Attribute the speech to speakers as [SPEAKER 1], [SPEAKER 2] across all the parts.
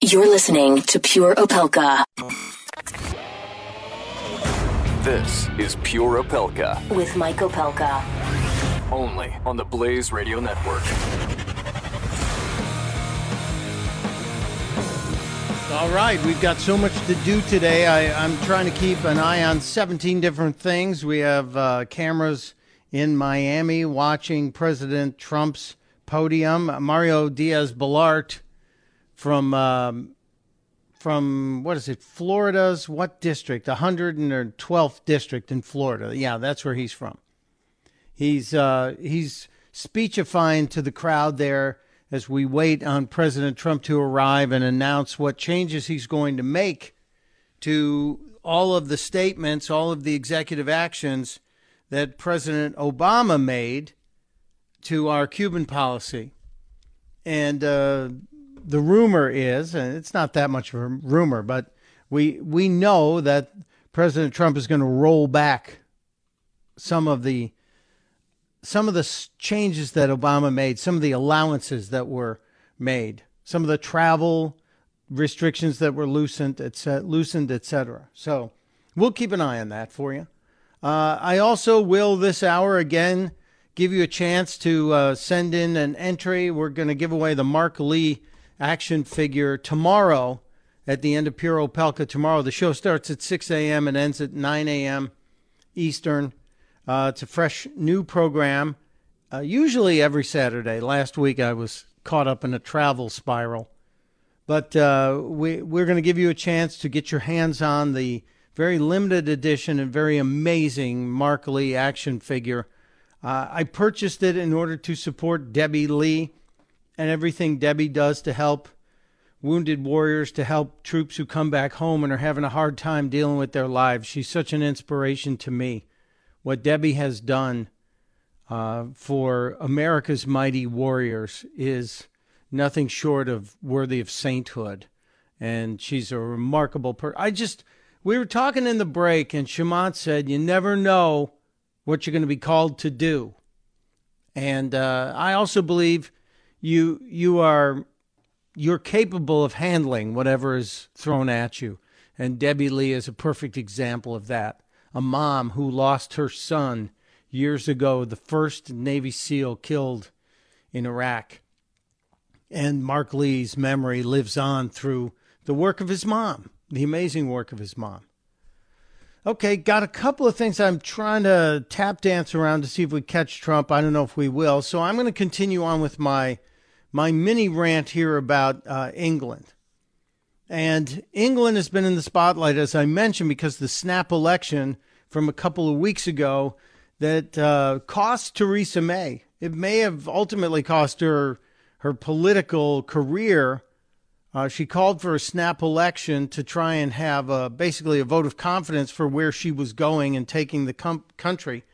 [SPEAKER 1] You're listening to Pure Opelka
[SPEAKER 2] This is Pure Opelka,
[SPEAKER 1] with Mike Opelka.
[SPEAKER 2] only on the Blaze Radio Network.
[SPEAKER 3] All right, we've got so much to do today. I, I'm trying to keep an eye on 17 different things. We have uh, cameras in Miami watching President Trump's podium. Mario Diaz Balart from um, from what is it? Florida's what district? 112th district in Florida. Yeah, that's where he's from. He's uh, he's speechifying to the crowd there as we wait on President Trump to arrive and announce what changes he's going to make to all of the statements, all of the executive actions that President Obama made to our Cuban policy. And uh, the rumor is, and it's not that much of a rumor, but we we know that President Trump is going to roll back some of the some of the changes that Obama made, some of the allowances that were made, some of the travel restrictions that were loosened, et cetera, loosened. So we'll keep an eye on that for you. Uh, I also will this hour again give you a chance to uh, send in an entry. We're going to give away the Mark Lee action figure tomorrow at the end of Pure Opelka tomorrow. The show starts at 6 a.m. and ends at 9 a.m. Eastern. Uh, it's a fresh new program, uh, usually every Saturday. Last week I was caught up in a travel spiral. But uh, we, we're going to give you a chance to get your hands on the very limited edition and very amazing Mark Lee action figure. Uh, I purchased it in order to support Debbie Lee and everything Debbie does to help wounded warriors, to help troops who come back home and are having a hard time dealing with their lives. She's such an inspiration to me. What Debbie has done uh, for America's mighty warriors is nothing short of worthy of sainthood. And she's a remarkable person. I just, we were talking in the break, and Shamant said, You never know what you're going to be called to do. And uh, I also believe you you are you're capable of handling whatever is thrown at you. And Debbie Lee is a perfect example of that. A mom who lost her son years ago, the first Navy SEAL killed in Iraq. And Mark Lee's memory lives on through the work of his mom, the amazing work of his mom. Okay, got a couple of things I'm trying to tap dance around to see if we catch Trump. I don't know if we will. So I'm going to continue on with my my mini rant here about uh, England. And England has been in the spotlight, as I mentioned, because the snap election from a couple of weeks ago that uh, cost Theresa May. It may have ultimately cost her her political career. Uh, she called for a snap election to try and have a, basically a vote of confidence for where she was going and taking the com- country.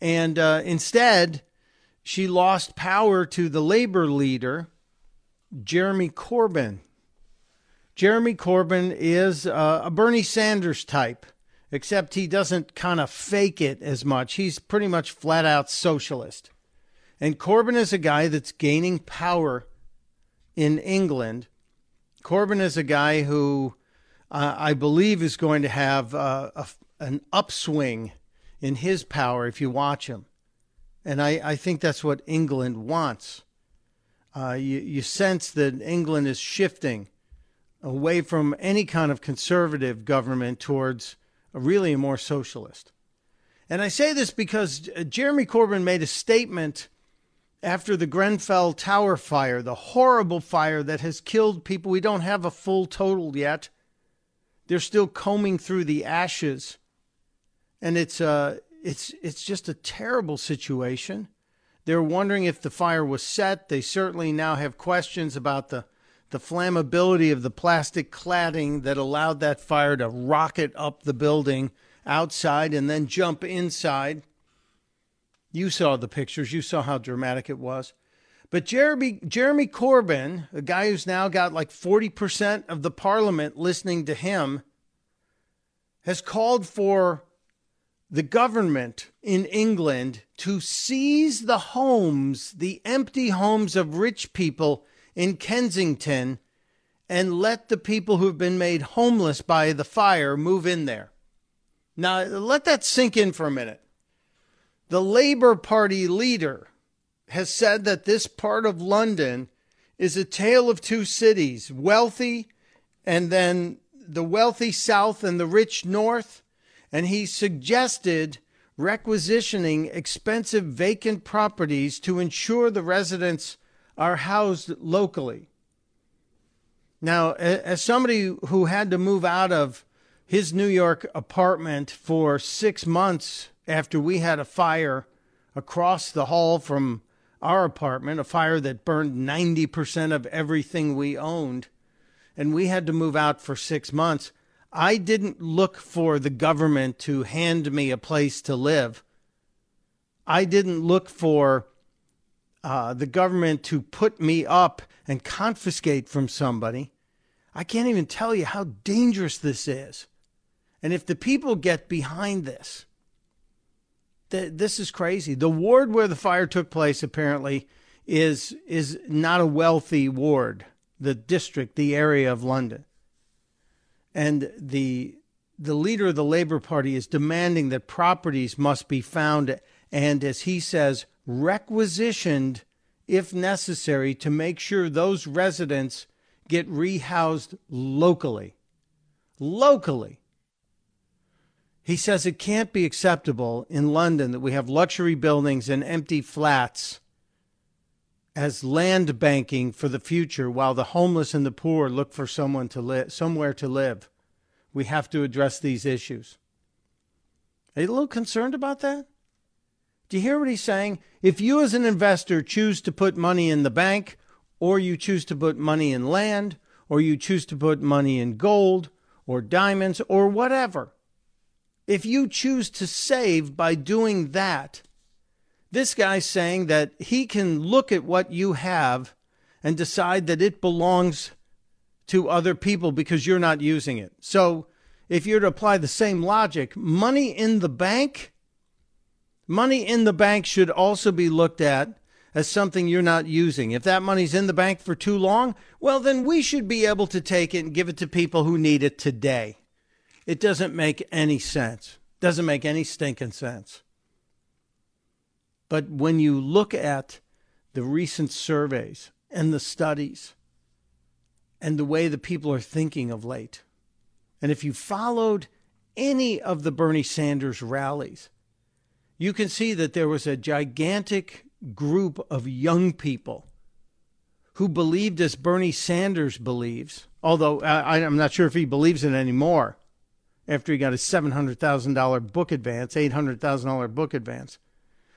[SPEAKER 3] And uh, instead, she lost power to the labor leader, Jeremy Corbyn. Jeremy Corbyn is uh, a Bernie Sanders type, except he doesn't kind of fake it as much. He's pretty much flat out socialist. And Corbyn is a guy that's gaining power in England. Corbyn is a guy who uh, I believe is going to have uh, a, an upswing in his power if you watch him. And I, I think that's what England wants. Uh, you, you sense that England is shifting away from any kind of conservative government towards a really a more socialist. And I say this because Jeremy Corbyn made a statement after the Grenfell Tower fire, the horrible fire that has killed people. We don't have a full total yet. They're still combing through the ashes. And it's uh it's it's just a terrible situation. They're wondering if the fire was set. They certainly now have questions about the the flammability of the plastic cladding that allowed that fire to rocket up the building outside and then jump inside. You saw the pictures, you saw how dramatic it was. But Jeremy, Jeremy Corbyn, a guy who's now got like 40% of the parliament listening to him, has called for the government in England to seize the homes, the empty homes of rich people in Kensington, and let the people who've been made homeless by the fire move in there. Now, let that sink in for a minute. The Labour Party leader has said that this part of London is a tale of two cities wealthy and then the wealthy south and the rich north. And he suggested requisitioning expensive vacant properties to ensure the residents are housed locally. Now, as somebody who had to move out of his New York apartment for six months after we had a fire across the hall from our apartment, a fire that burned 90% of everything we owned, and we had to move out for six months. I didn't look for the government to hand me a place to live. I didn't look for uh, the government to put me up and confiscate from somebody. I can't even tell you how dangerous this is. And if the people get behind this, th- this is crazy. The ward where the fire took place apparently is is not a wealthy ward. The district, the area of London, and the the leader of the Labour Party is demanding that properties must be found and, as he says, requisitioned if necessary to make sure those residents get rehoused locally. Locally. He says it can't be acceptable in London that we have luxury buildings and empty flats as land banking for the future while the homeless and the poor look for someone to somewhere to live. We have to address these issues. Are you a little concerned about that? Do you hear what he's saying? If you, as an investor, choose to put money in the bank, or you choose to put money in land, or you choose to put money in gold, or diamonds, or whatever, if you choose to save by doing that, this guy's saying that he can look at what you have and decide that it belongs to other people because you're not using it. So, if you're to apply the same logic, money in the bank Money in the bank should also be looked at as something you're not using. If that money's in the bank for too long, well, then we should be able to take it and give it to people who need it today. It doesn't make any sense. Doesn't make any stinking sense. But when you look at the recent surveys and the studies and the way the people are thinking of late, and if you followed any of the Bernie Sanders rallies, you can see that there was a gigantic group of young people who believed as Bernie Sanders believes, although I, am not sure if he believes it anymore after he got a $700,000 book advance, $800,000 book advance.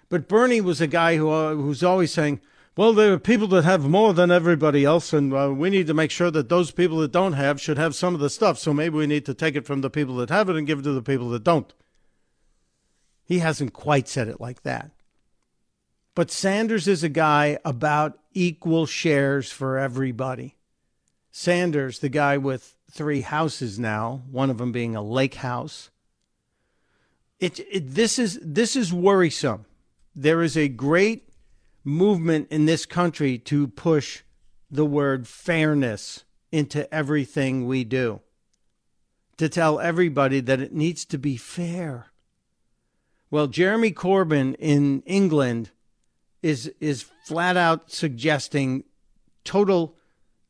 [SPEAKER 3] But Bernie was a guy who uh, who's always saying, well, there are people that have more than everybody else, and uh, we need to make sure that those people that don't have should have some of the stuff. So maybe we need to take it from the people that have it and give it to the people that don't. He hasn't quite said it like that. But Sanders is a guy about equal shares for everybody. Sanders, the guy with three houses now, one of them being a lake house. It, it, this is this is worrisome. There is a great movement in this country to push the word fairness into everything we do. To tell everybody that it needs to be fair. Well, Jeremy Corbyn in England is is flat out suggesting total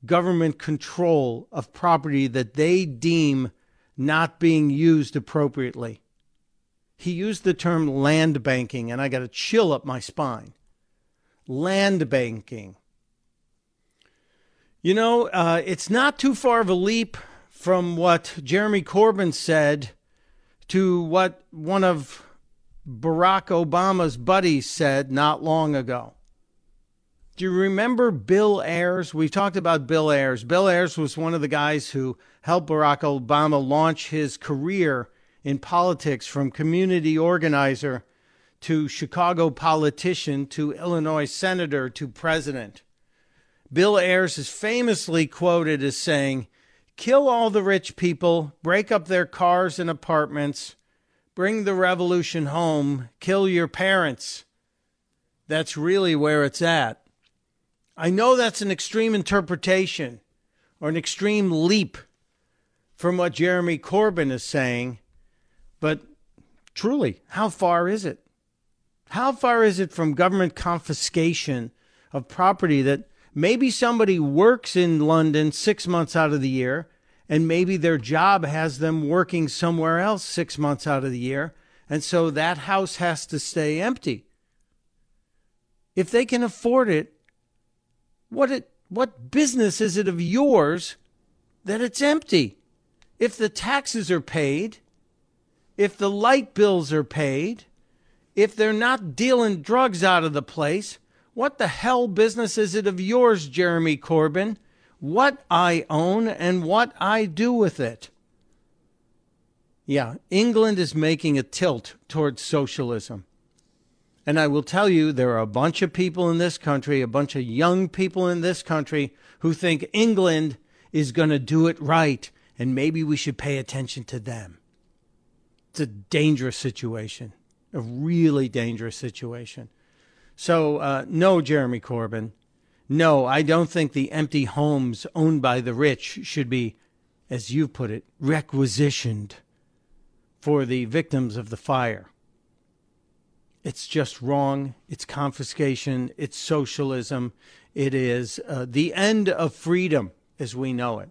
[SPEAKER 3] government control of property that they deem not being used appropriately. He used the term land banking, and I got a chill up my spine. Land banking. You know, uh, it's not too far of a leap from what Jeremy Corbyn said to what one of Barack Obama's buddies said not long ago. Do you remember Bill Ayers? We talked about Bill Ayers. Bill Ayers was one of the guys who helped Barack Obama launch his career in politics from community organizer to Chicago politician to Illinois senator to president. Bill Ayers is famously quoted as saying, Kill all the rich people, break up their cars and apartments, bring the revolution home, kill your parents. That's really where it's at. I know that's an extreme interpretation or an extreme leap from what Jeremy Corbyn is saying, but truly, how far is it? How far is it from government confiscation of property that maybe somebody works in London six months out of the year, and maybe their job has them working somewhere else six months out of the year, and so that house has to stay empty? If they can afford it, what it what business is it of yours that it's empty? If the taxes are paid, if the light bills are paid, if they're not dealing drugs out of the place, what the hell business is it of yours, Jeremy Corbyn? What I own and what I do with it. Yeah, England is making a tilt towards socialism. And I will tell you, there are a bunch of people in this country, a bunch of young people in this country who think England is going to do it right, and maybe we should pay attention to them. It's a dangerous situation, a really dangerous situation. So, uh, no, Jeremy Corbyn. No, I don't think the empty homes owned by the rich should be, as you put it, requisitioned for the victims of the fire. It's just wrong. It's confiscation. It's socialism. It is uh, the end of freedom as we know it.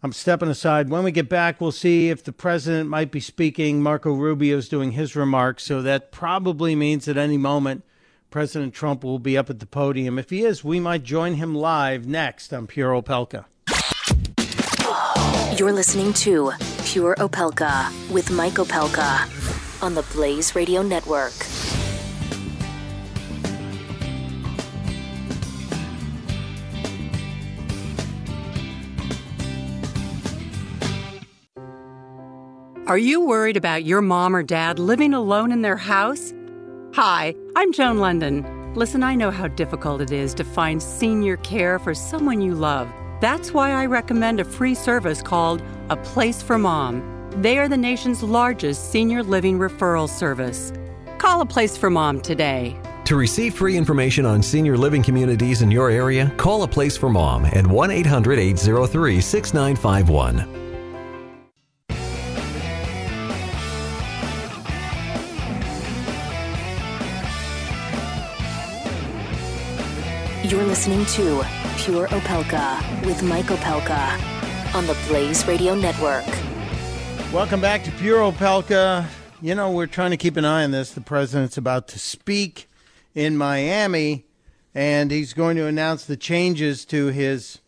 [SPEAKER 3] I'm stepping aside. When we get back, we'll see if the president might be speaking. Marco Rubio's doing his remarks, so that probably means at any moment President Trump will be up at the podium. If he is, we might join him live next on Pure Opelka.
[SPEAKER 1] You're listening to Pure Opelka with Mike Opelka on the Blaze Radio Network.
[SPEAKER 4] Are you worried about your mom or dad living alone in their house? Hi, I'm Joan London. Listen, I know how difficult it is to find senior care for someone you love. That's why I recommend a free service called A Place for Mom. They are the nation's largest senior living referral service. Call a place for mom today.
[SPEAKER 5] To receive free information on senior living communities in your area, call a place for mom at 1 800 803 6951.
[SPEAKER 1] You're listening to Pure Opelka with Mike Opelka on the Blaze Radio Network.
[SPEAKER 3] Welcome back to Pure Opelka. You know, we're trying to keep an eye on this. The president's about to speak in Miami, and he's going to announce the changes to his,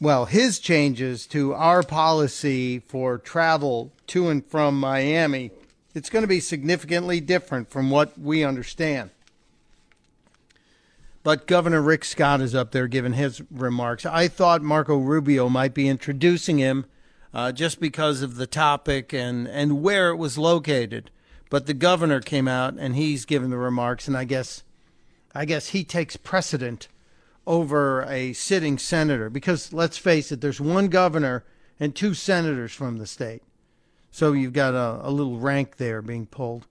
[SPEAKER 3] well, his changes to our policy for travel to and from Miami. It's going to be significantly different from what we understand. But Governor Rick Scott is up there giving his remarks. I thought Marco Rubio might be introducing him uh, just because of the topic and, and where it was located. But the governor came out and he's given the remarks, and I guess I guess he takes precedent over a sitting senator because let's face it, there's one governor and two senators from the state. So you've got a, a little rank there being pulled.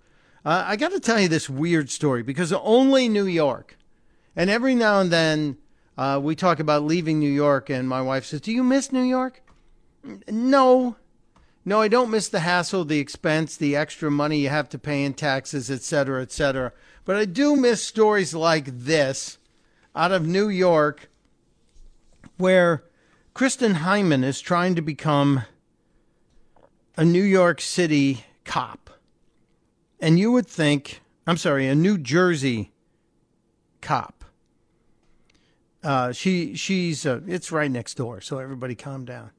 [SPEAKER 3] Uh, I got to tell you this weird story because only New York, and every now and then uh, we talk about leaving New York, and my wife says, Do you miss New York? No, No, I don't miss the hassle, the expense, the extra money you have to pay in taxes, et cetera, et cetera. But I do miss stories like this out of New York where Kristen Hyman is trying to become a New York City cop. And you would think, I'm sorry, a New Jersey cop. Uh, she she's uh, it's right next door, so everybody calm down.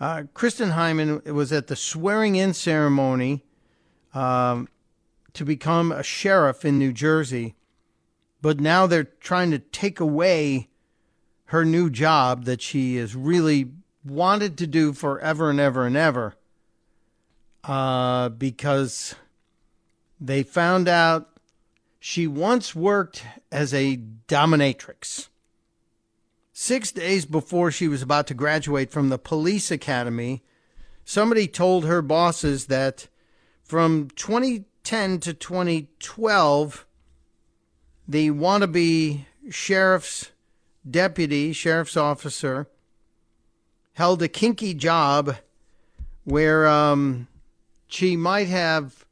[SPEAKER 3] Uh, Kristen Hyman was at the swearing in ceremony um, to become a sheriff in New Jersey, but now they're trying to take away her new job that she has really wanted to do forever and ever and ever uh, because they found out she once worked as a dominatrix. Six days before she was about to graduate from the police academy, somebody told her bosses that from 2010 to 2012, the wannabe sheriff's deputy, sheriff's officer, held a kinky job where um, she might have,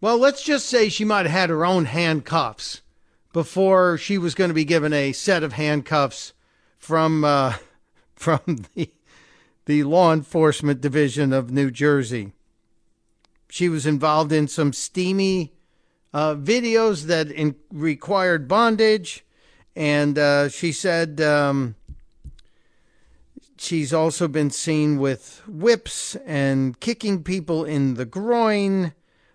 [SPEAKER 3] well, let's just say she might have had her own handcuffs before she was going to be given a set of handcuffs from uh, from the the law enforcement division of New Jersey. She was involved in some steamy uh, videos that in, required bondage, and uh, she said um, she's also been seen with whips and kicking people in the groin.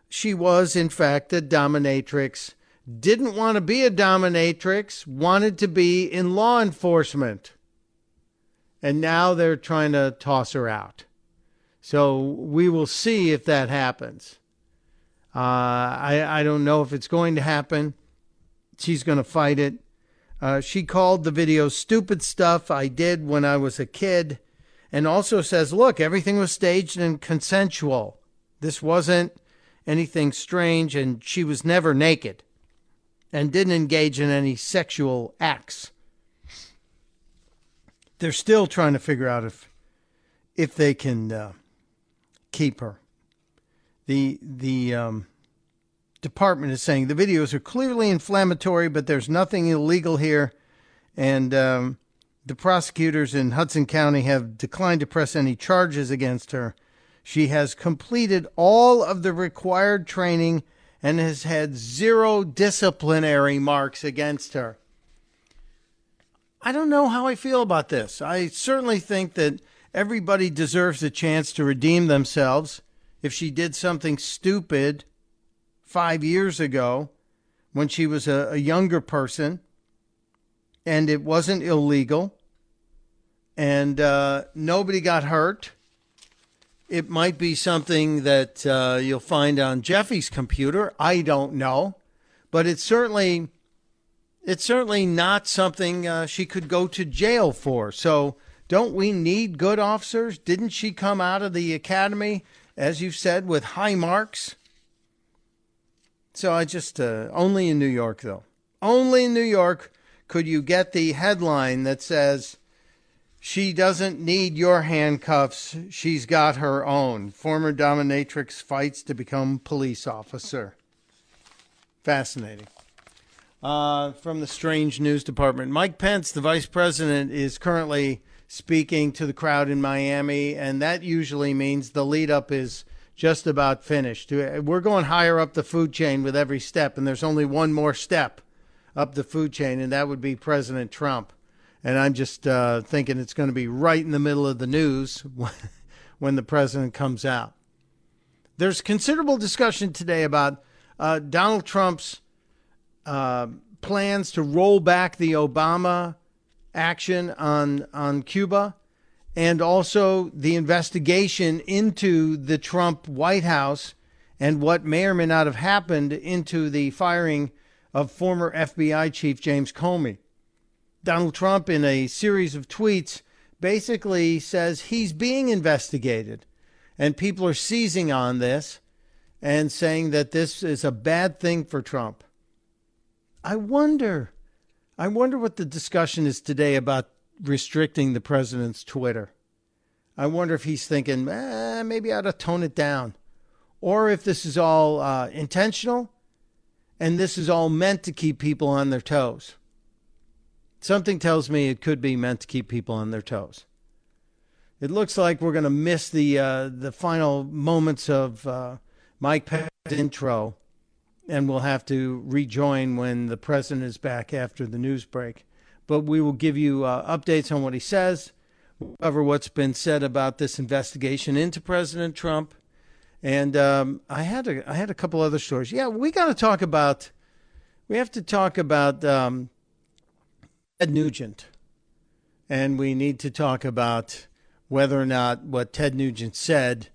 [SPEAKER 3] She was, in fact, a dominatrix didn't want to be a dominatrix, wanted to be in law enforcement. And now they're trying to toss her out. So we will see if that happens. Uh, I, I don't know if it's going to happen. She's going to fight it. Uh, she called the video stupid stuff I did when I was a kid and also says, look, everything was staged and consensual. This wasn't anything strange, and she was never naked and didn't engage in any sexual acts. They're still trying to figure out if if they can uh, keep her. The the um, department is saying the videos are clearly inflammatory, but there's nothing illegal here, and um, the prosecutors in Hudson County have declined to press any charges against her. She has completed all of the required training and has had zero disciplinary marks against her. I don't know how I feel about this. I certainly think that everybody deserves a chance to redeem themselves if she did something stupid five years ago when she was a, a younger person and it wasn't illegal and uh, nobody got hurt it might be something that uh, you'll find on Jeffy's computer. I don't know, but it's certainly it's certainly not something uh, she could go to jail for. So don't we need good officers? Didn't she come out of the academy, as you've said, with high marks? So I just uh, only in New York though. Only in New York could you get the headline that says she doesn't need your handcuffs. She's got her own. Former dominatrix fights to become police officer. Fascinating. Uh, from the Strange News Department, Mike Pence, the vice president, is currently speaking to the crowd in Miami, and that usually means the lead up is just about finished. We're going higher up the food chain with every step, and there's only one more step up the food chain, and that would be President Trump and I'm just uh, thinking it's going to be right in the middle of the news when the president comes out. There's considerable discussion today about uh, Donald Trump's uh, plans to roll back the Obama action on on Cuba, and also the investigation into the Trump White House and what may or may not have happened into the firing of former FBI Chief James Comey. Donald Trump, in a series of tweets, basically says he's being investigated. And people are seizing on this and saying that this is a bad thing for Trump. I wonder, I wonder what the discussion is today about restricting the president's Twitter. I wonder if he's thinking, eh, maybe I ought to tone it down. Or if this is all uh, intentional and this is all meant to keep people on their toes. Something tells me it could be meant to keep people on their toes. It looks like we're going to miss the uh, the final moments of uh, Mike Pence's intro, and we'll have to rejoin when the president is back after the news break. But we will give you uh, updates on what he says, cover what's been said about this investigation into President Trump, and um, I had a I had a couple other stories. Yeah, we got to talk about. We have to talk about um, Ted Nugent, and we need to talk about whether or not what Ted Nugent said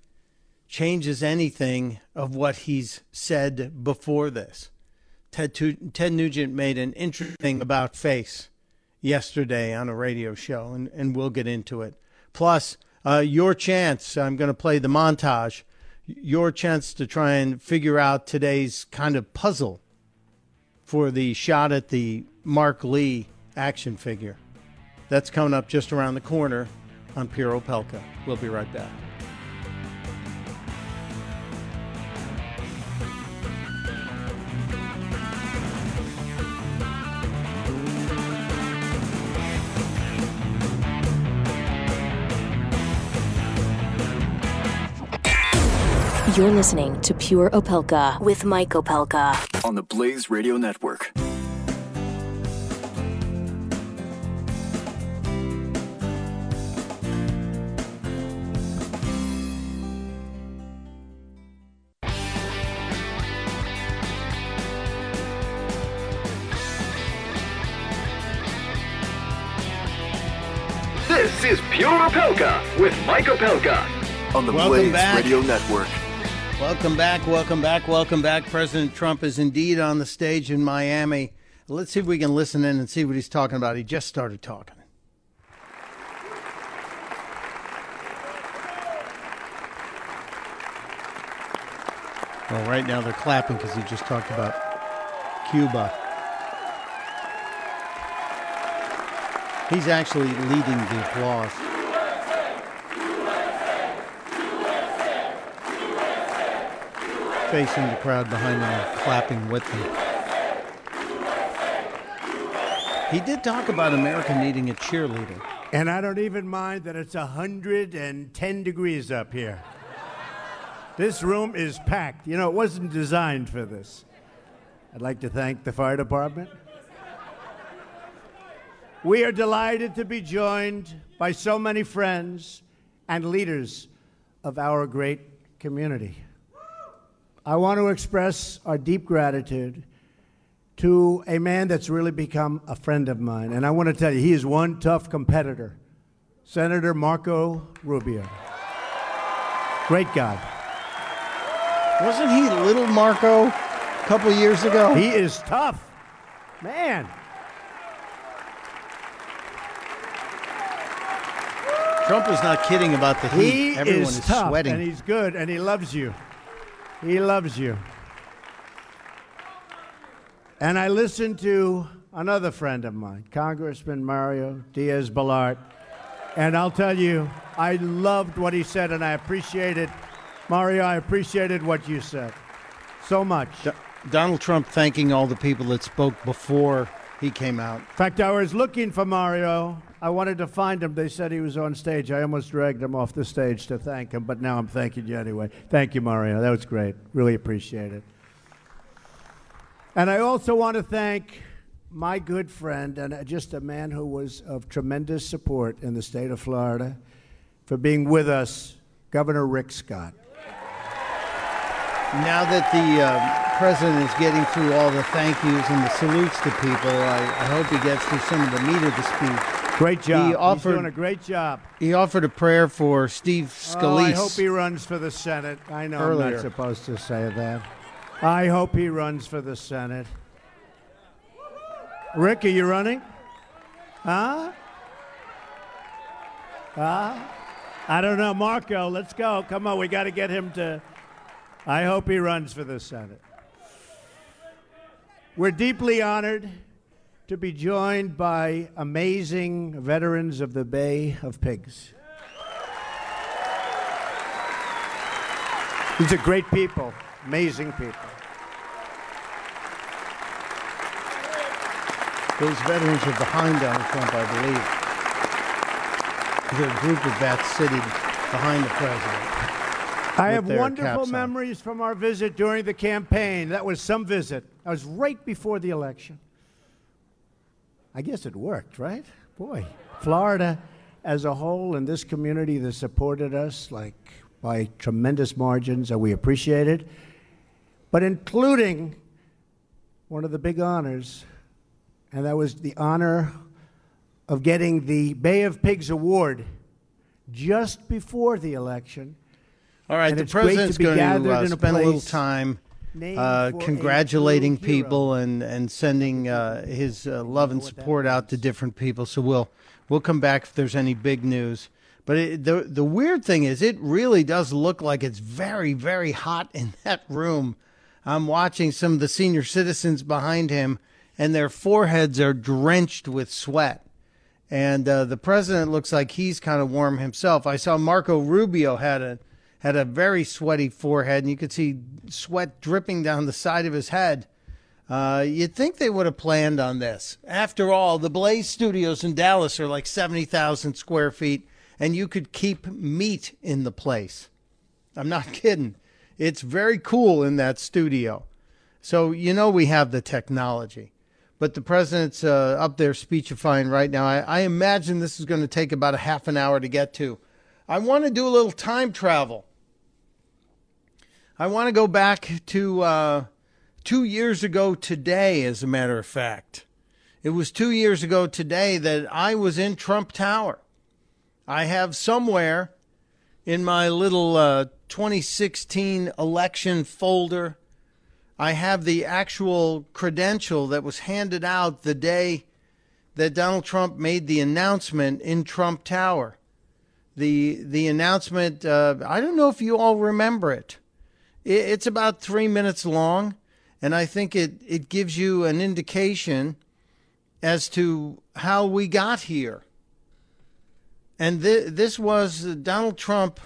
[SPEAKER 3] changes anything of what he's said before this. Ted, Ted Nugent made an interesting about face yesterday on a radio show, and, and we'll get into it. Plus, uh, your chance, I'm going to play the montage, your chance to try and figure out today's kind of puzzle for the shot at the Mark Lee action figure. That's coming up just around the corner on Pure Opelka. We'll be right back.
[SPEAKER 1] You're listening to Pure Opelka with Mike Opelka
[SPEAKER 2] on the Blaze Radio Network.
[SPEAKER 6] Pure Opelka with Mike Opelka
[SPEAKER 2] on the
[SPEAKER 3] Welcome
[SPEAKER 2] Blaze
[SPEAKER 3] back.
[SPEAKER 2] Radio Network.
[SPEAKER 3] Welcome back, welcome back, welcome back. President Trump is indeed on the stage in Miami. Let's see if we can listen in and see what he's talking about. He just started talking. Well, right now they're clapping because he just talked about Cuba. He's actually leading the applause. Facing the crowd behind him clapping with them. He did talk about America needing a cheerleader.
[SPEAKER 7] And I don't even mind that it's 110 degrees up here. This room is packed. You know, it wasn't designed for this. I'd like to thank the fire department. We are delighted to be joined by so many friends and leaders of our great community. I want to express our deep gratitude to a man that's really become a friend of mine. And I want to tell you, he is one tough competitor Senator Marco Rubio. Great guy.
[SPEAKER 3] Wasn't he little Marco a couple years ago?
[SPEAKER 7] He is tough. Man.
[SPEAKER 3] Trump is not kidding about the heat.
[SPEAKER 7] He
[SPEAKER 3] Everyone
[SPEAKER 7] is,
[SPEAKER 3] is,
[SPEAKER 7] tough,
[SPEAKER 3] sweating.
[SPEAKER 7] and he's good, and he loves you. He loves you. And I listened to another friend of mine, Congressman Mario Diaz Balart, and I'll tell you, I loved what he said, and I appreciated, Mario, I appreciated what you said so much.
[SPEAKER 3] Do- Donald Trump thanking all the people that spoke before he came out.
[SPEAKER 7] In fact, I was looking for Mario. I wanted to find him. They said he was on stage. I almost dragged him off the stage to thank him, but now I'm thanking you anyway. Thank you, Mario. That was great. Really appreciate it. And I also want to thank my good friend and just a man who was of tremendous support in the state of Florida for being with us, Governor Rick Scott.
[SPEAKER 3] Now that the uh, president is getting through all the thank yous and the salutes to people, I, I hope he gets through some of the meat of the speech.
[SPEAKER 7] Great job.
[SPEAKER 3] He offered-
[SPEAKER 7] He's doing a great job.
[SPEAKER 3] He offered a prayer for Steve Scalise.
[SPEAKER 7] Oh, I hope he runs for the Senate. I know I'm not supposed to say that. I hope he runs for the Senate. Rick, are you running? Huh? Huh? I don't know. Marco, let's go. Come on, we got to get him to. I hope he runs for the Senate. We're deeply honored to be joined by amazing veterans of the Bay of Pigs.
[SPEAKER 8] These are great people, amazing people.
[SPEAKER 3] Those veterans are behind Donald Trump, I believe. There's a group of vets sitting behind the president.
[SPEAKER 8] I have wonderful
[SPEAKER 3] on.
[SPEAKER 8] memories from our visit during the campaign. That was some visit. That was right before the election. I guess it worked, right? Boy, Florida as a whole and this community that supported us like by tremendous margins that we appreciated, it. but including one of the big honors, and that was the honor of getting the Bay of Pigs Award just before the election.
[SPEAKER 3] All right,
[SPEAKER 8] And
[SPEAKER 3] the president's going to
[SPEAKER 8] gathered
[SPEAKER 3] uh,
[SPEAKER 8] in a
[SPEAKER 3] spend a little time uh, congratulating people and, and sending uh, his uh, love and support out to different people. So we'll we'll come back if there's any big news. But it, the the weird thing is, it really does look like it's very very hot in that room. I'm watching some of the senior citizens behind him, and their foreheads are drenched with sweat. And uh, the president looks like he's kind of warm himself. I saw Marco Rubio had a had a very sweaty forehead, and you could see sweat dripping down the side of his head. Uh, you'd think they would have planned on this. After all, the Blaze Studios in Dallas are like seventy thousand square feet, and you could keep meat in the place. I'm not kidding. It's very cool in that studio. So you know we have the technology. But the president's uh, up there speechifying right now. I, I imagine this is going to take about a half an hour to get to. I want to do a little time travel. I want to go back to uh, two years ago today, as a matter of fact. It was two years ago today that I was in Trump Tower. I have somewhere in my little uh, 2016 election folder, I have the actual credential that was handed out the day that Donald Trump made the announcement in Trump Tower. The the announcement, uh, I don't know if you all remember it. It. It's about three minutes long, and I think it, it gives you an indication as to how we got here. And th- this was Donald Trump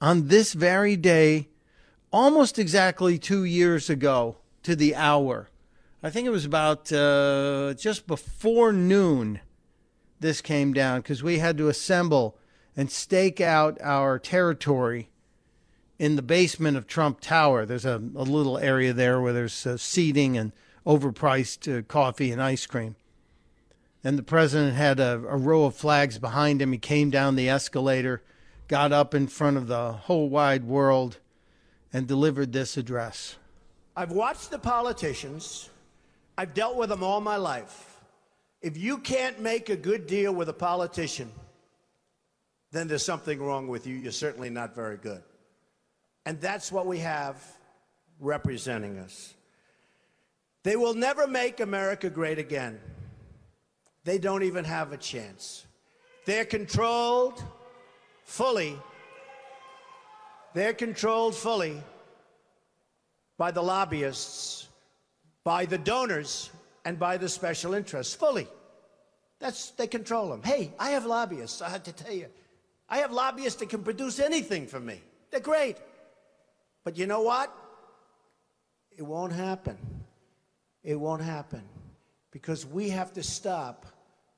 [SPEAKER 3] on this very day, almost exactly two years ago to the hour. I think it was about uh, just before noon this came down because we had to assemble and stake out our territory in the basement of Trump Tower. There's a, a little area there where there's uh, seating and overpriced uh, coffee and ice cream. And the president had a, a row of flags behind him. He came down the escalator, got up in front of the whole wide world, and delivered this address.
[SPEAKER 7] I've watched the politicians. I've dealt with them all my life. If you can't make a good deal with a politician, then there's something wrong with you. You're certainly not very good. And that's what we have representing us. They will never make America great again. They don't even have a chance. They're controlled fully. They're controlled fully by the lobbyists, by the donors, and by the special interests. Fully. That's they control them. Hey, I have lobbyists. I have to tell you, I have lobbyists that can produce anything for me. They're great. But you know what? It won't happen. It won't happen because we have to stop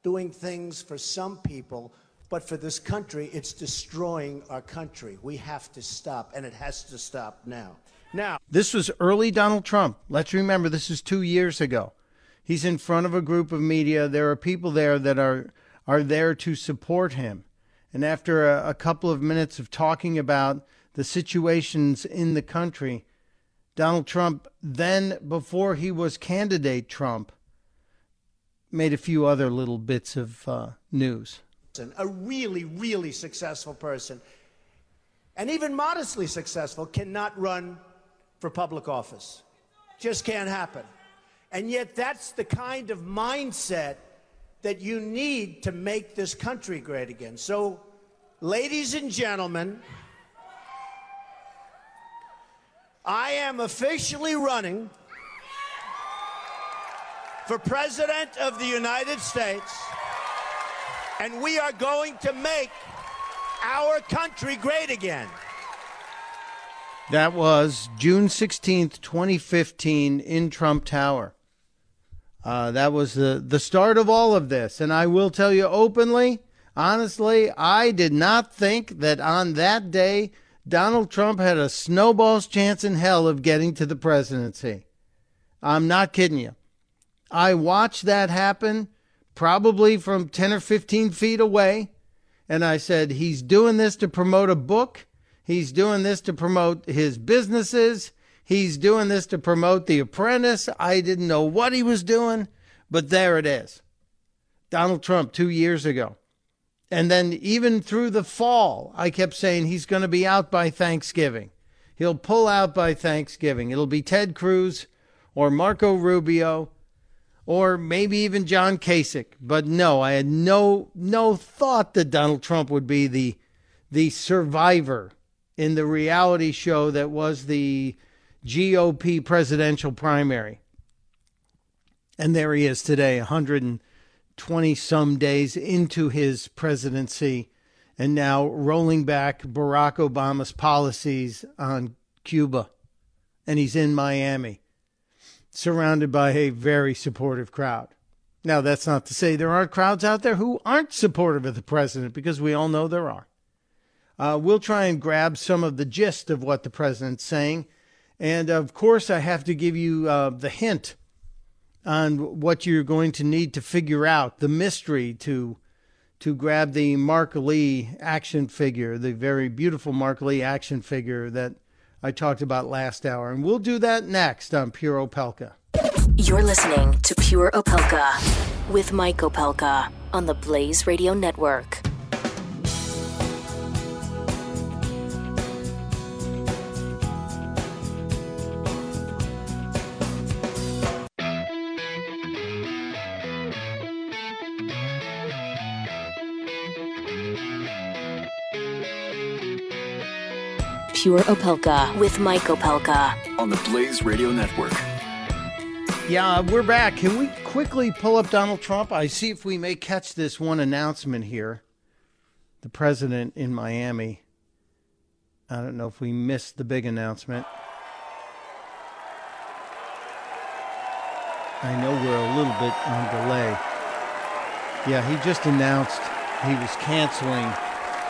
[SPEAKER 7] doing things for some people, but for this country, it's destroying our country. We have to stop, and it has to stop now. Now,
[SPEAKER 3] This was early Donald Trump. Let's remember this is two years ago. He's in front of a group of media. There are people there that are are there to support him. And after a, a couple of minutes of talking about the situations in the country, Donald Trump then, before he was candidate Trump, made a few other little bits of uh, news.
[SPEAKER 7] a really, really successful person, and even modestly successful, cannot run for public office. Just can't happen. And yet, that's the kind of mindset that you need to make this country great again. So, ladies and gentlemen, I am officially running for President of the United States, and we are going to make our country great again.
[SPEAKER 3] That was June 16th, 2015, in Trump Tower. Uh, that was the, the start of all of this. And I will tell you openly, honestly, I did not think that on that day Donald Trump had a snowball's chance in hell of getting to the presidency. I'm not kidding you. I watched that happen probably from 10 or 15 feet away. And I said, he's doing this to promote a book. He's doing this to promote his businesses. He's doing this to promote The Apprentice. I didn't know what he was doing, but there it is. Donald Trump two years ago. And then even through the fall, I kept saying he's going to be out by Thanksgiving. He'll pull out by Thanksgiving. It'll be Ted Cruz or Marco Rubio or maybe even John Kasich. But no, I had no no thought that Donald Trump would be the the survivor in the reality show that was the GOP presidential primary. And there he is today, 120 some days into his presidency, and now rolling back Barack Obama's policies on Cuba. And he's in Miami, surrounded by a very supportive crowd. Now, that's not to say there aren't crowds out there who aren't supportive of the president, because we all know there are. Uh, we'll try and grab some of the gist of what the president's saying. And of course, I have to give you uh, the hint on what you're going to need to figure out, the mystery to to grab the Marc Lee action figure, the very beautiful Marc Lee action figure that I talked about last hour. And we'll do that next on Pure Opelka.
[SPEAKER 1] You're listening to Pure Opelka with Mike Opelka on the Blaze Radio Network. Pure Opelka with Mike Opelka
[SPEAKER 2] on the Blaze Radio Network.
[SPEAKER 3] Yeah, we're back. Can we quickly pull up Donald Trump? I see if we may catch this one announcement here. The president in Miami. I don't know if we missed the big announcement. I know we're a little bit on delay. Yeah, he just announced he was canceling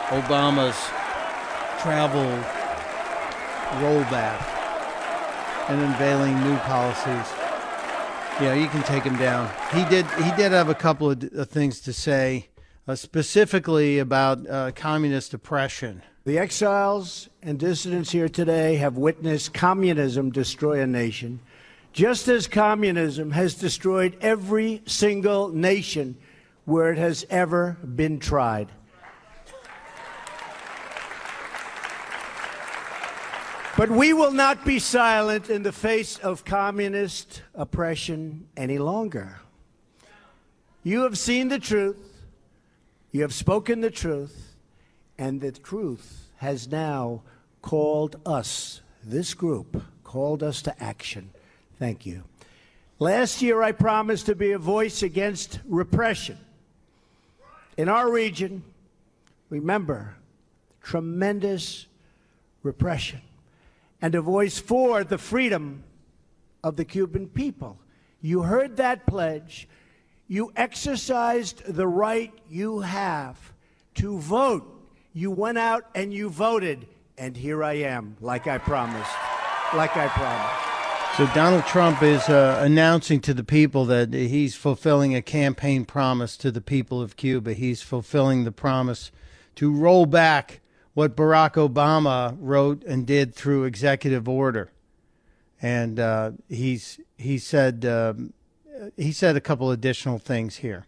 [SPEAKER 3] Obama's travel rollback and unveiling new policies. Yeah, you can take him down. He did. He did have a couple of things to say, uh, specifically about uh, communist oppression.
[SPEAKER 7] The exiles and dissidents here today have witnessed communism destroy a nation, just as communism has destroyed every single nation where it has ever been tried. But we will not be silent in the face of communist oppression any longer. You have seen the truth, you have spoken the truth, and the truth has now called us, this group, called us to action. Thank you. Last year, I promised to be a voice against repression. In our region, remember, tremendous repression and a voice for the freedom of the Cuban people. You heard that pledge. You exercised the right you have to vote. You went out and you voted. And here I am, like I promised. Like I promised.
[SPEAKER 3] So Donald Trump is uh, announcing to the people that he's fulfilling a campaign promise to the people of Cuba. He's fulfilling the promise to roll back what Barack Obama wrote and did through executive order, and uh, he's he said um, he said a couple additional things here.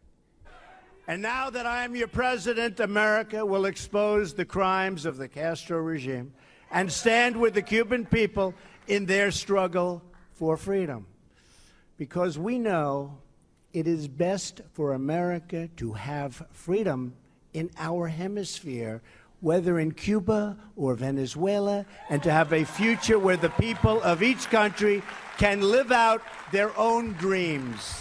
[SPEAKER 7] And now that I am your president, America will expose the crimes of the Castro regime and stand with the Cuban people in their struggle for freedom. Because we know it is best for America to have freedom in our hemisphere whether in Cuba or Venezuela, and to have a future where the people of each country can live out their own dreams.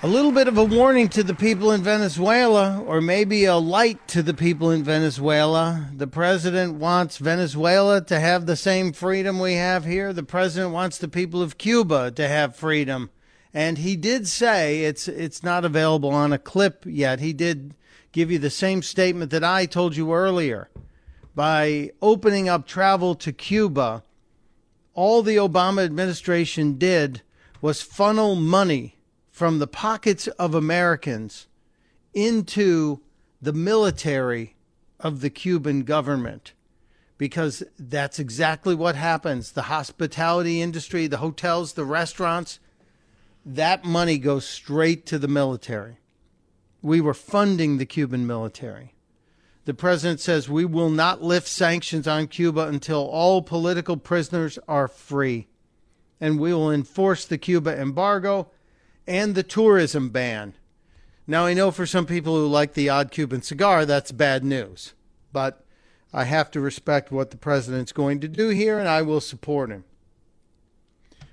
[SPEAKER 3] A little bit of a warning to the people in Venezuela, or maybe a light to the people in Venezuela. The president wants Venezuela to have the same freedom we have here. The president wants the people of Cuba to have freedom. And he did say it's it's not available on a clip yet. He did give you the same statement that I told you earlier. By opening up travel to Cuba, all the Obama administration did was funnel money from the pockets of Americans into the military of the Cuban government because that's exactly what happens. The hospitality industry, the hotels, the restaurants, that money goes straight to the military. We were funding the Cuban military. The president says we will not lift sanctions on Cuba until all political prisoners are free. And we will enforce the Cuba embargo and the tourism ban. Now, I know for some people who like the odd Cuban cigar, that's bad news. But I have to respect what the president's going to do here, and I will support him.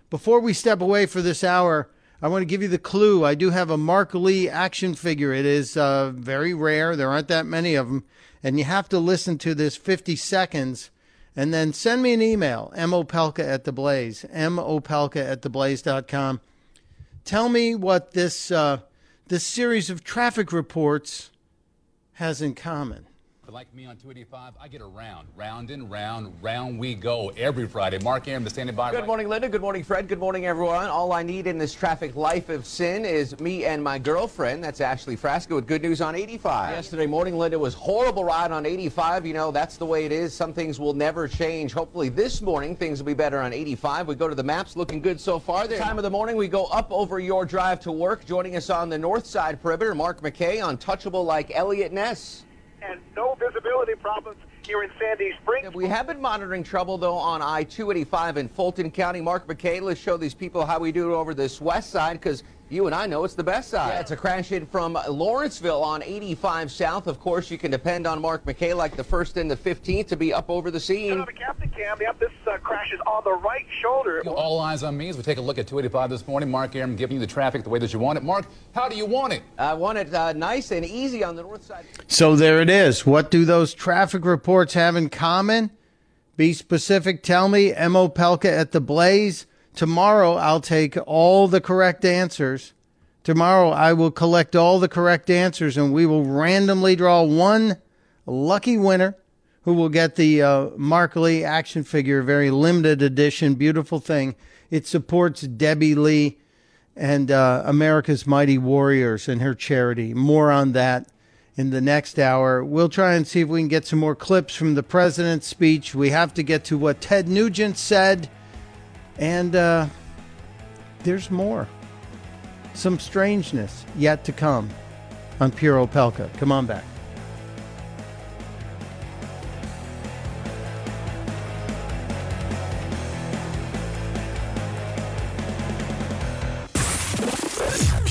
[SPEAKER 3] Before we step away for this hour, I want to give you the clue. I do have a Marc Lee action figure. It is uh, very rare. There aren't that many of them. And you have to listen to this 50 seconds and then send me an email, mopelka at the blaze, mopelka at theblaze.com tell me what this uh, this series of traffic reports has in common.
[SPEAKER 9] Like me on 285, I get around, round and round, round we go every Friday. Mark Arum, the standing by.
[SPEAKER 10] Good
[SPEAKER 9] right.
[SPEAKER 10] morning, Linda. Good morning, Fred. Good morning, everyone. All I need in this traffic life of sin is me and my girlfriend. That's Ashley Frasca with good news on 85. Yesterday morning, Linda was horrible ride on 85. You know, that's the way it is. Some things will never change. Hopefully this morning, things will be better on 85. We go to the maps, looking good so far. There. Time of the morning, we go up over your drive to work. Joining us on the north side perimeter, Mark McKay, untouchable like Eliot Ness
[SPEAKER 11] and no visibility problems here in Sandy Springs.
[SPEAKER 10] We have been monitoring trouble, though, on I-285 in Fulton County. Mark McKay, let's show these people how we do it over this west side, because you and I know it's the best side. Yeah, it's a crash in from Lawrenceville on 85 South. Of course, you can depend on Mark McKay like the first and the 15th to be up over the scene.
[SPEAKER 11] The captain cam, yep, this uh, crash is on the right shoulder.
[SPEAKER 9] All eyes on me as we take a look at 285 this morning. Mark Arum giving you the traffic the way that you want it. Mark, how do you want it?
[SPEAKER 10] I want it uh, nice and easy on the north side.
[SPEAKER 3] So there it is. What do those traffic reports have in common? Be specific. Tell me. mopelka at the Blaze. Tomorrow, I'll take all the correct answers. Tomorrow, I will collect all the correct answers and we will randomly draw one lucky winner who will get the uh, Marc Lee action figure, very limited edition, beautiful thing. It supports Debbie Lee and uh, America's Mighty Warriors and her charity. More on that in the next hour. We'll try and see if we can get some more clips from the president's speech. We have to get to what Ted Nugent said and uh, there's more. Some strangeness yet to come on Pure Opelka. Come on back.